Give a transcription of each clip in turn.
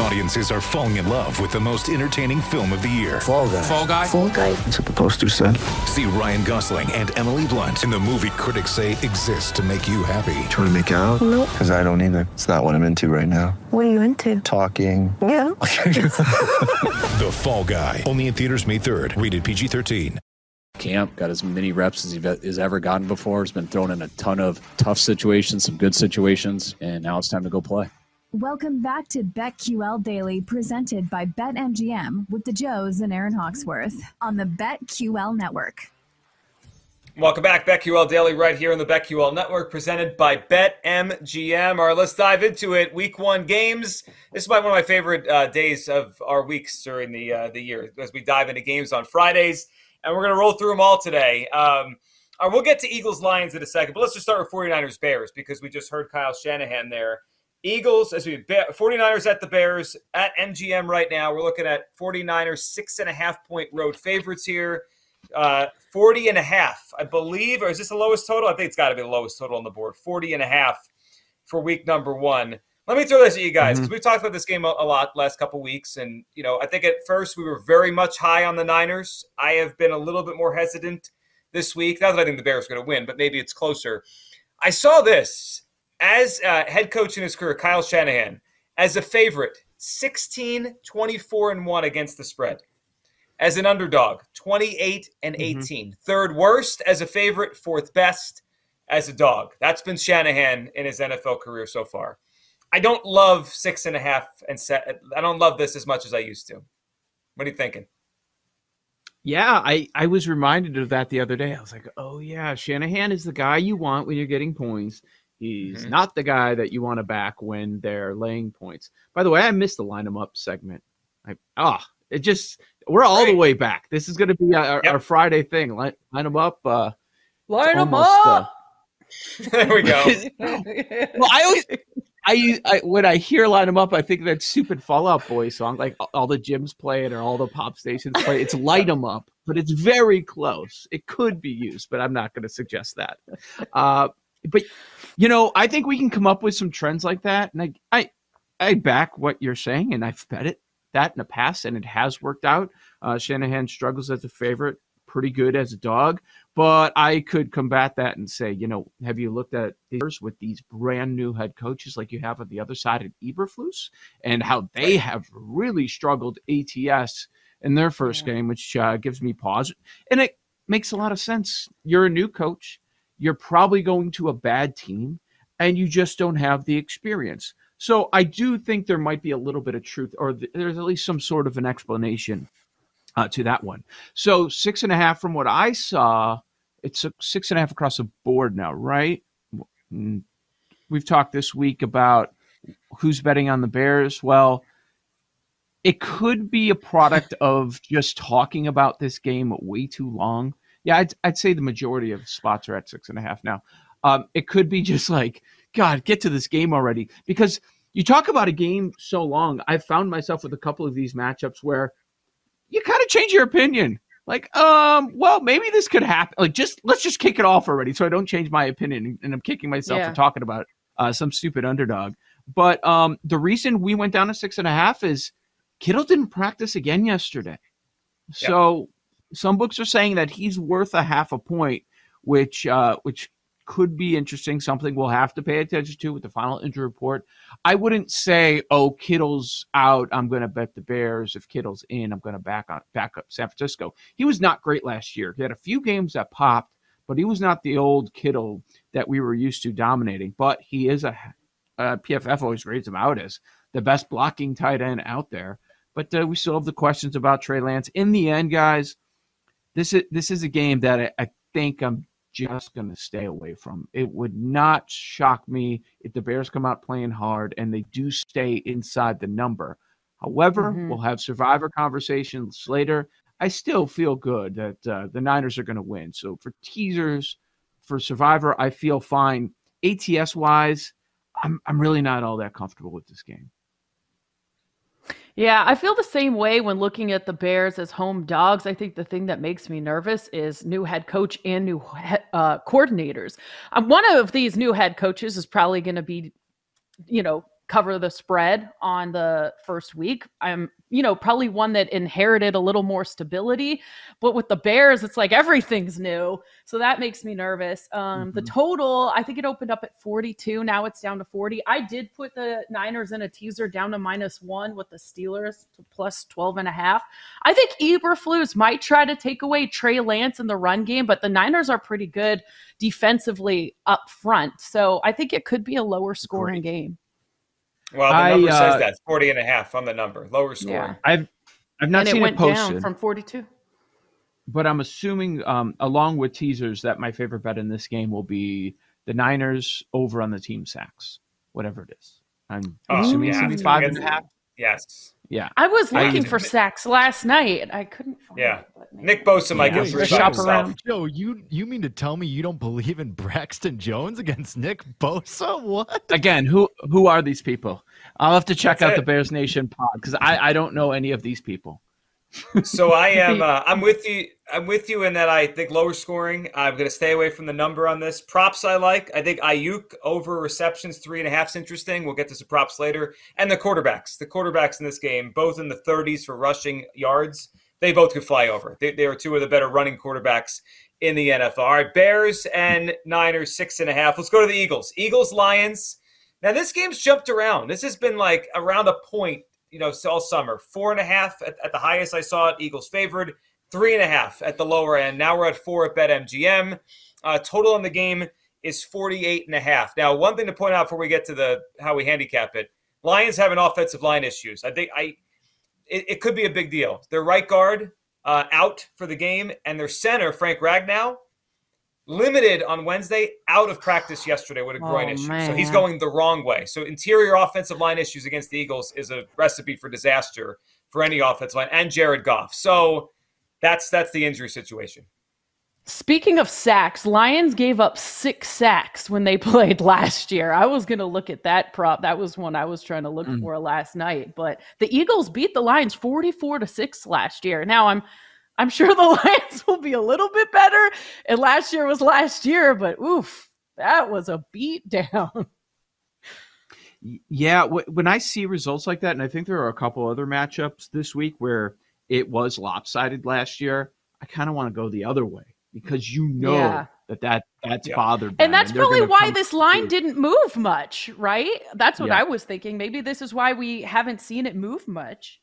Audiences are falling in love with the most entertaining film of the year. Fall guy. Fall guy. Fall guy. That's what the poster said. See Ryan Gosling and Emily Blunt in the movie critics say exists to make you happy. Trying to make it out? Nope. Because I don't either. It's not what I'm into right now. What are you into? Talking. Yeah. The Fall Guy. Only in theaters May 3rd. Rated PG-13. Camp got as many reps as he has ever gotten before. Has been thrown in a ton of tough situations, some good situations, and now it's time to go play. Welcome back to BetQL Daily, presented by BetMGM with the Joes and Aaron Hawksworth on the BetQL Network. Welcome back, BetQL Daily, right here on the BetQL Network, presented by BetMGM. All right, let's dive into it. Week one games. This is one of my favorite uh, days of our weeks during the uh, the year as we dive into games on Fridays, and we're going to roll through them all today. Um, all right, we'll get to Eagles Lions in a second, but let's just start with 49ers Bears because we just heard Kyle Shanahan there. Eagles, as we 49ers at the Bears at MGM right now. We're looking at 49ers six and a half point road favorites here. Uh, 40 and a half, I believe, or is this the lowest total? I think it's got to be the lowest total on the board. 40 and a half for week number one. Let me throw this at you guys because Mhm. we've talked about this game a, a lot last couple weeks, and you know I think at first we were very much high on the Niners. I have been a little bit more hesitant this week. Not that I think the Bears are going to win, but maybe it's closer. I saw this as uh, head coach in his career, Kyle Shanahan, as a favorite, 16, 24, and 1 against the spread. As an underdog, 28 and 18. Third worst as a favorite, fourth best as a dog. That's been Shanahan in his NFL career so far. I don't love six and a half and set. I don't love this as much as I used to. What are you thinking? Yeah, I, I was reminded of that the other day. I was like, oh, yeah, Shanahan is the guy you want when you're getting points. He's Mhm. not the guy that you want to back when they're laying points. By the way, I missed the line them up segment. I, ah, it just, we're all the way back. This is going to be our, Yep. our Friday thing. Line, line them up. Uh, Line them up! there we go. well, I always, I, I when I hear line them up, I think of that stupid Fall Out Boy song, like all the gyms play it or all the pop stations play. it. It's light them up, but it's very close. It could be used, but I'm not going to suggest that. Uh, but you know, I think we can come up with some trends like that, and I, I, I back what you're saying, and I've bet it that in the past, and it has worked out. Uh, Shanahan struggles as a favorite, pretty good as a dog. But I could combat that and say, you know, have you looked at these with these brand new head coaches like you have on the other side at Eberflus and how they have really struggled ATS in their first game, which uh, gives me pause. And it makes a lot of sense. You're a new coach. You're probably going to a bad team and you just don't have the experience. So I do think there might be a little bit of truth, or th- there's at least some sort of an explanation uh, to that one. So six and a half from what I saw, it's a six and a half across the board now, right? Mm, We've talked this week about who's betting on the Bears. Well, it could be a product of just talking about this game way too long. Yeah, I'd, I'd say the majority of spots are at six and a half now. Um, it could be just like, God, get to this game already. Because you talk about a game so long, I've found myself with a couple of these matchups where you kind of change your opinion. Like, um, well, maybe this could happen. Like, just let's just kick it off already, so I don't change my opinion, and I'm kicking myself Yeah. for talking about uh, some stupid underdog. But um, the reason we went down to six and a half is Kittle didn't practice again yesterday, so some books are saying that he's worth a half a point, which uh, which could be interesting. Something we'll have to pay attention to with the final injury report. I wouldn't say, "Oh, Kittle's out. I'm going to bet the Bears." If Kittle's in, I'm going to back on back up San Francisco. He was not great last year. He had a few games that popped, but he was not the old Kittle that we were used to dominating. But he is a PFF always rates him out as the best blocking tight end out there. But uh, we still have the questions about Trey Lance. In the end, guys, this is this is a game that I, I think I'm just going to stay away from. It would not shock me if the Bears come out playing hard and they do stay inside the number. However, Mhm. we'll have survivor conversations later. I still feel good that uh, the Niners are going to win. So for teasers, for survivor, I feel fine. ATS wise, I'm I'm really not all that comfortable with this game. Yeah, I feel the same way when looking at the Bears as home dogs. I think the thing that makes me nervous is new head coach and new uh, coordinators. Um, one of these new head coaches is probably going to be, you know, cover the spread on the first week. I'm, you know, probably one that inherited a little more stability. But with the Bears, it's like everything's new. So that makes me nervous. Um, mm-hmm. The total, I think it opened up at 42. Now it's down to 40. I did put the Niners in a teaser down to minus one with the Steelers to plus 12 and a half. I think Eberflus might try to take away Trey Lance in the run game, but the Niners are pretty good defensively up front. So I think it could be a lower scoring Great. game. Well, the number uh, says that 40 and a half on the number, lower score. Yeah. I've I've not and seen it, went it posted down from 42. But I'm assuming, um, along with teasers, that my favorite bet in this game will be the Niners over on the team sacks, whatever it is. I'm oh, assuming yeah. it's gonna be five and a half. Yes. Yeah. I was looking I, for sacks last night. I couldn't Yeah. Nick Bosa might yeah. get three shop around. Joe, you you mean to tell me you don't believe in Braxton Jones against Nick Bosa? What? Again, who who are these people? I'll have to check That's out it. the Bears Nation pod because I, I don't know any of these people so I am. Uh, I'm with you. I'm with you in that I think lower scoring. I'm going to stay away from the number on this. Props I like. I think Aiyuk over receptions three and a half is interesting. We'll get to some props later. And the quarterbacks. The quarterbacks in this game, both in the 30s for rushing yards. They both could fly over. They, they are two of the better running quarterbacks in the NFL. All right, Bears and Niners six and a half. Let's go to the Eagles. Eagles Lions. Now this game's jumped around. This has been like around a point you know, all summer. Four and a half at, at the highest I saw it. Eagles favored. Three and a half at the lower end. Now we're at four at BetMGM. Uh, total in the game is 48 and a half. Now, one thing to point out before we get to the how we handicap it, Lions have an offensive line issues. I think I it, it could be a big deal. Their right guard uh, out for the game, and their center Frank Ragnow limited on Wednesday, out of practice yesterday with a groin oh, issue. Man. So he's going the wrong way. So interior offensive line issues against the Eagles is a recipe for disaster for any offensive line and Jared Goff. So that's that's the injury situation. Speaking of sacks, Lions gave up six sacks when they played last year. I was going to look at that prop. That was one I was trying to look mm. for last night. But the Eagles beat the Lions 44 to 6 last year. Now I'm I'm sure the Lions will be a little bit better. And last year was last year, but oof, that was a beat down. Yeah, when I see results like that, and I think there are a couple other matchups this week where it was lopsided last year, I kind of want to go the other way because you know yeah. that, that that's yeah. bothered them. And that's and probably why this line through. didn't move much, right? That's what yeah. I was thinking. Maybe this is why we haven't seen it move much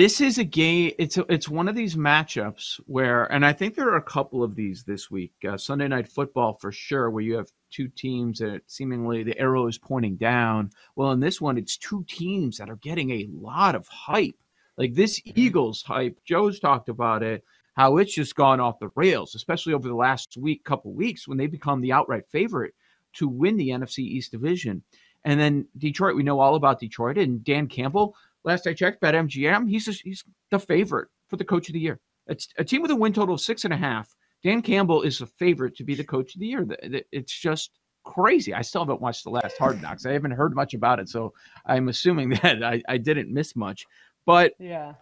this is a game. It's a, it's one of these matchups where, and I think there are a couple of these this week. Uh, Sunday night football for sure, where you have two teams that seemingly the arrow is pointing down. Well, in this one, it's two teams that are getting a lot of hype. Like this mm-hmm. Eagles hype, Joe's talked about it, how it's just gone off the rails, especially over the last week, couple weeks when they become the outright favorite to win the NFC East division. And then Detroit, we know all about Detroit and Dan Campbell Last I checked, BetMGM, he's a, he's the favorite for the coach of the year. It's a team with a win total of six and a half. Dan Campbell is the favorite to be the coach of the year. It's just crazy. I still haven't watched the last Hard Knocks. I haven't heard much about it, so I'm assuming that I, I didn't miss much. But yeah.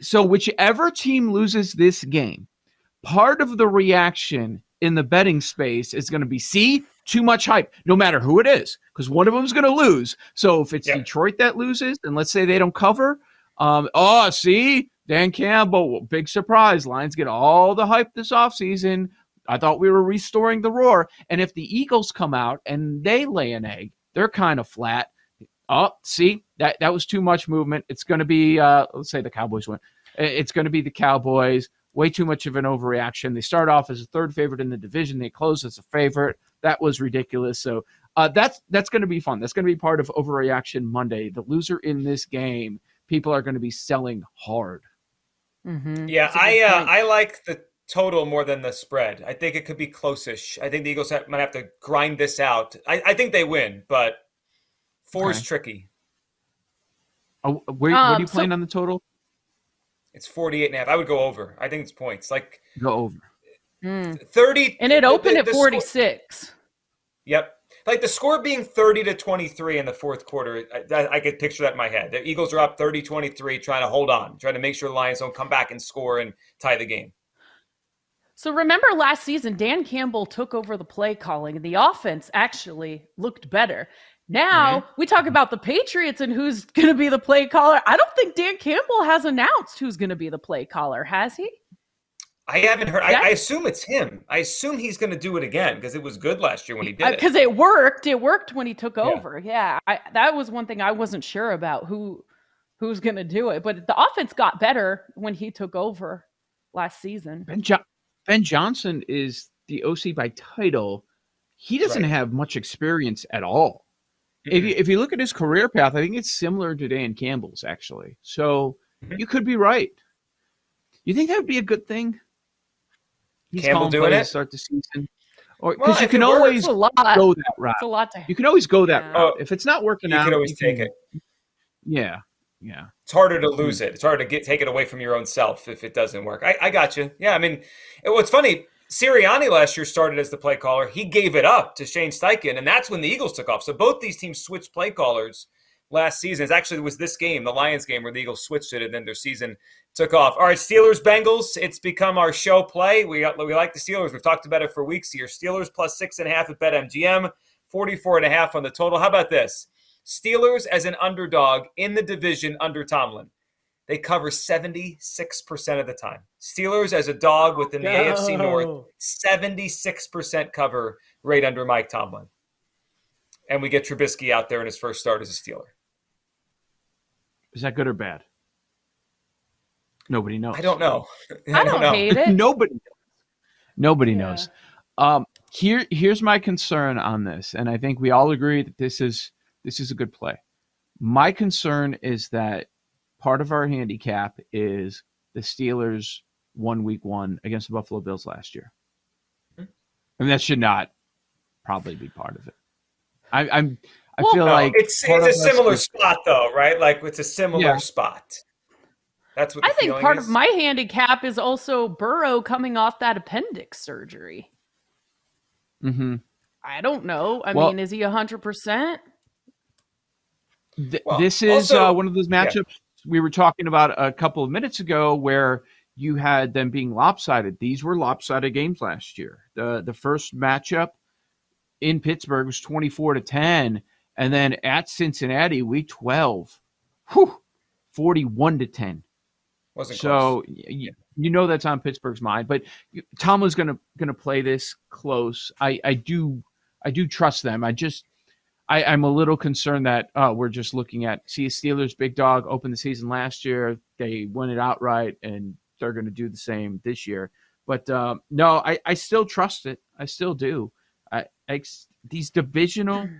So whichever team loses this game, part of the reaction in the betting space is going to be see too much hype, no matter who it is, because one of them is going to lose. So if it's Detroit that loses, and let's say they don't cover, um, oh, see, Dan Campbell, big surprise. Lions get all the hype this offseason. I thought we were restoring the roar. And if the Eagles come out and they lay an egg, they're kind of flat. Oh, see, that, that was too much movement. It's going to be, uh, let's say the Cowboys win. It's going to be the Cowboys. Way too much of an overreaction. They start off as a third favorite in the division. They close as a favorite. That was ridiculous. So uh, that's that's going to be fun. That's going to be part of Overreaction Monday. The loser in this game, people are going to be selling hard. Mm-hmm. Yeah, I uh, I like the total more than the spread. I think it could be closish. I think the Eagles have, might have to grind this out. I, I think they win, but four okay. is tricky. Oh, where, um, what are you playing so- on the total? It's 48 and a half. I would go over. I think it's points. Like go over. Mm. 30 and it opened the, the, at 46. Score, yep. like the score being 30 to 23 in the fourth quarter. I, I could picture that in my head. The Eagles are up 30 23, trying to hold on, trying to make sure the Lions don't come back and score and tie the game. So remember last season, Dan Campbell took over the play calling, and the offense actually looked better. Now mm-hmm. we talk about the Patriots and who's going to be the play caller. I don't think Dan Campbell has announced who's going to be the play caller, has he? I haven't heard. I, I, assume it's him. I assume he's going to do it again because it was good last year when he did it. Because it worked. It worked when he took yeah. over. Yeah, I, that was one thing I wasn't sure about who who's going to do it. But the offense got better when he took over last season. Ben, jo- ben Johnson is the OC by title. He doesn't right. have much experience at all. Mm-hmm. If you, if you look at his career path, I think it's similar to Dan Campbell's actually. So mm-hmm. you could be right. You think that would be a good thing? He's Campbell doing it start the season, or because well, you can always go that route. It's a lot to, you can always go that yeah. route. If it's not working you out, you can always take can, it. Yeah, yeah. It's harder to lose hmm. it. It's harder to get take it away from your own self if it doesn't work. I, I got you. Yeah, I mean, it, what's funny. Sirianni last year started as the play caller. He gave it up to Shane Steichen, and that's when the Eagles took off. So both these teams switched play callers last season. It's actually was this game, the Lions game, where the Eagles switched it, and then their season took off. All right, Steelers Bengals. It's become our show play. We we like the Steelers. We've talked about it for weeks here. Steelers plus six and a half at BetMGM, 44 and a half on the total. How about this? Steelers as an underdog in the division under Tomlin. They cover 76% of the time. Steelers as a dog within the Go. AFC North, 76% cover rate under Mike Tomlin. And we get Trubisky out there in his first start as a Steeler. Is that good or bad? Nobody knows. I don't know. I, I don't, don't hate it. Nobody. Knows. Nobody yeah. knows. Um, here, here's my concern on this, and I think we all agree that this is this is a good play. My concern is that part of our handicap is the Steelers won week one against the Buffalo Bills last year, mm-hmm. and that should not probably be part of it. I, I'm. I well, feel no, like it's, it's a similar spot though, right? Like it's a similar yeah. spot. That's what I think part is. of my handicap is also Burrow coming off that appendix surgery. Hmm. I don't know. I well, mean, is he hundred percent? this is also, uh, one of those matchups yeah. we were talking about a couple of minutes ago, where you had them being lopsided. These were lopsided games last year. the The first matchup in Pittsburgh was twenty four to ten, and then at Cincinnati, week twelve, whew, forty one to ten. Wasn't so you, you know that's on Pittsburgh's mind, but Tomlin's gonna gonna play this close. I I do I do trust them. I just I, I'm a little concerned that uh, we're just looking at see Steelers big dog open the season last year. They won it outright, and they're going to do the same this year. But um, no, I, I still trust it. I still do. I, I these divisional.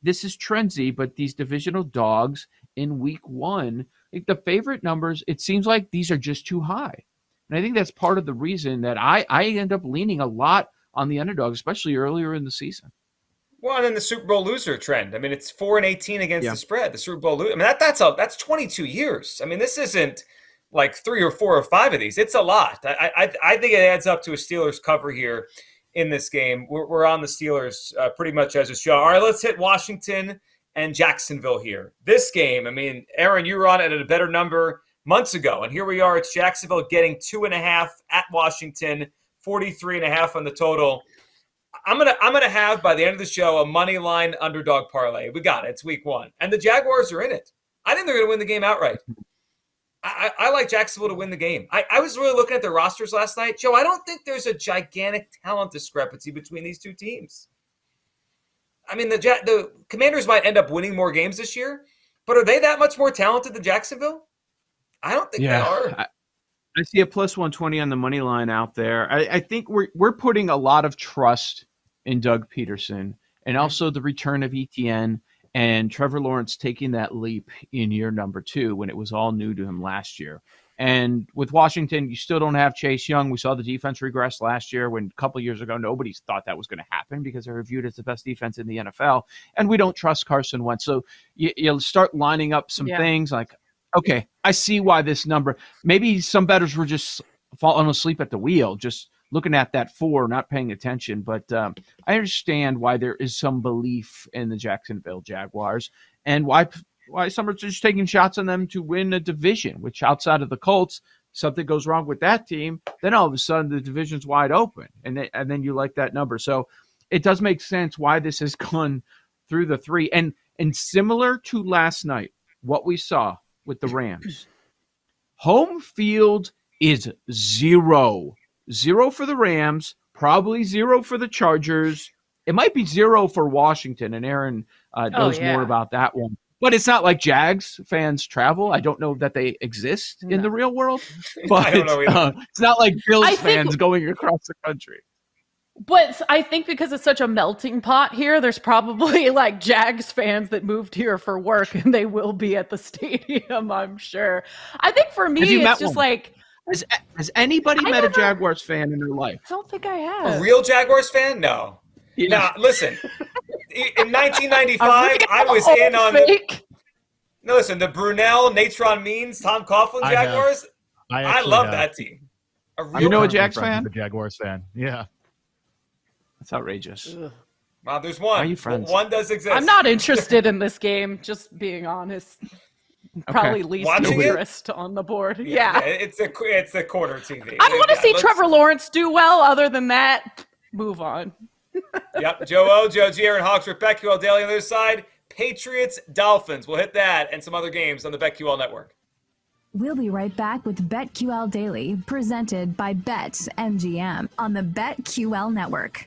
This is trendy, but these divisional dogs in week one like the favorite numbers, it seems like these are just too high. And I think that's part of the reason that I, I end up leaning a lot on the underdog, especially earlier in the season. Well, and then the Super Bowl loser trend. I mean, it's four and eighteen against yeah. the spread. The Super Bowl loser. I mean, that, that's a that's twenty two years. I mean, this isn't like three or four or five of these. It's a lot. I I, I think it adds up to a Steelers cover here in this game. We're, we're on the Steelers uh, pretty much as a show. All right, let's hit Washington and Jacksonville here. This game, I mean, Aaron, you were on it at a better number months ago. And here we are. It's Jacksonville getting two and a half at Washington, 43 and a half on the total. I'm gonna I'm gonna have by the end of the show a money line underdog parlay. We got it. It's week one, and the Jaguars are in it. I think they're gonna win the game outright. I, I, like Jacksonville to win the game. I, I was really looking at their rosters last night, Joe. I don't think there's a gigantic talent discrepancy between these two teams. I mean, the the Commanders might end up winning more games this year, but are they that much more talented than Jacksonville? I don't think yeah, they are. I, I see a plus one twenty on the money line out there. I, I, think we're we're putting a lot of trust in Doug Pederson and mm-hmm. also the return of ETN and Trevor Lawrence taking that leap in year number two when it was all new to him last year. And with Washington, you still don't have Chase Young. We saw the defense regress last year when a couple years ago nobody thought that was going to happen because they were viewed as the best defense in the NFL. And we don't trust Carson Wentz. So you, will start lining up some yeah. things like, okay, I see why this number. Maybe some bettors were just falling asleep at the wheel, just looking at that four, not paying attention. But um, I understand why there is some belief in the Jacksonville Jaguars and why why some are just taking shots on them to win a division. Which outside of the Colts, something goes wrong with that team, then all of a sudden the division's wide open, and they, and then you like that number. So it does make sense why this has gone through the three and and similar to last night, what we saw with the Rams. Home field is zero. Zero for the Rams, probably zero for the Chargers. It might be zero for Washington, and Aaron uh, Oh, knows yeah. more about that one. But it's not like Jags fans travel. I don't know that they exist in the real world. But I don't know uh, it's not like Bills I think- fans going across the country. But I think because it's such a melting pot here, there's probably like Jags fans that moved here for work and they will be at the stadium, I'm sure. I think for me, it's just one? like, Has, has anybody I met never- a Jaguars fan in their life? I don't think I have. A real Jaguars fan? No. Nah, listen. In 1995, I was in on the. fake. No, listen, the Brunel, Natron Means, Tom Coughlin Jaguars. I, I, actually love have. that team. A I'm real You know a currently Jags fan? with A Jaguars fan. Yeah. That's outrageous. Wow, there's one. Are you friends? One does exist. I'm not interested in this game, just being honest. Probably least Watching it? interest on the board. Yeah. it's a it's a quarter TV. I want to Yeah, see let's- Trevor Lawrence do well. Other than that, move on. Yep, Joe O, Joe G, Aaron Hawks, Rick BetQL Daily on the other side. Patriots, Dolphins. We'll hit that and some other games on the BetQL network. We'll be right back with BetQL Daily, presented by BetMGM on the BetQL network.